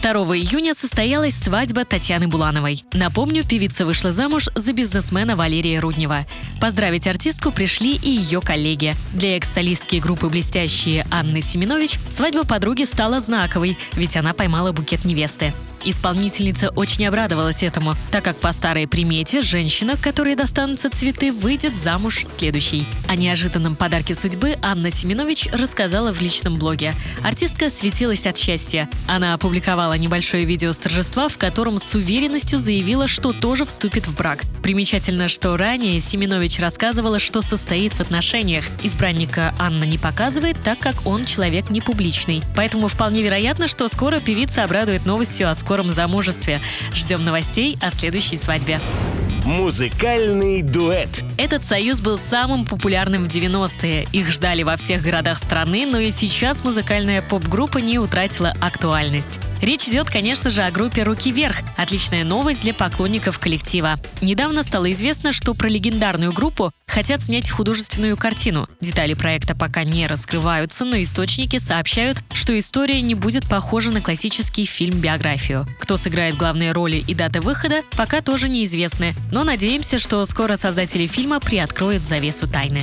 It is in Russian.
2 июня состоялась свадьба Татьяны Булановой. Напомню, певица вышла замуж за бизнесмена Валерия Руднева. Поздравить артистку пришли и ее коллеги. Для экс-солистки группы «Блестящие» Анны Семенович свадьба подруги стала знаковой, ведь она поймала букет невесты. Исполнительница очень обрадовалась этому, так как по старой примете женщина, которой достанутся цветы, выйдет замуж следующей. О неожиданном подарке судьбы Анна Семенович рассказала в личном блоге. Артистка светилась от счастья. Она опубликовала небольшое видео с торжества, в котором с уверенностью заявила, что тоже вступит в брак. Примечательно, что ранее Семенович рассказывала, что состоит в отношениях. Избранника Анна не показывает, так как он человек не публичный. Поэтому вполне вероятно, что скоро певица обрадует новостью о скором замужестве. Ждем новостей о следующей свадьбе. Музыкальный дуэт. Этот союз был самым популярным в 90-е. Их ждали во всех городах страны, но и сейчас музыкальная поп-группа не утратила актуальность. Речь идет, конечно же, о группе «Руки вверх». Отличная новость для поклонников коллектива. Недавно стало известно, что про легендарную группу хотят снять художественную картину. Детали проекта пока не раскрываются, но источники сообщают, что история не будет похожа на классический фильм-биографию. Кто сыграет главные роли и дата выхода, пока тоже неизвестны, но надеемся, что скоро создатели фильма приоткроют завесу тайны.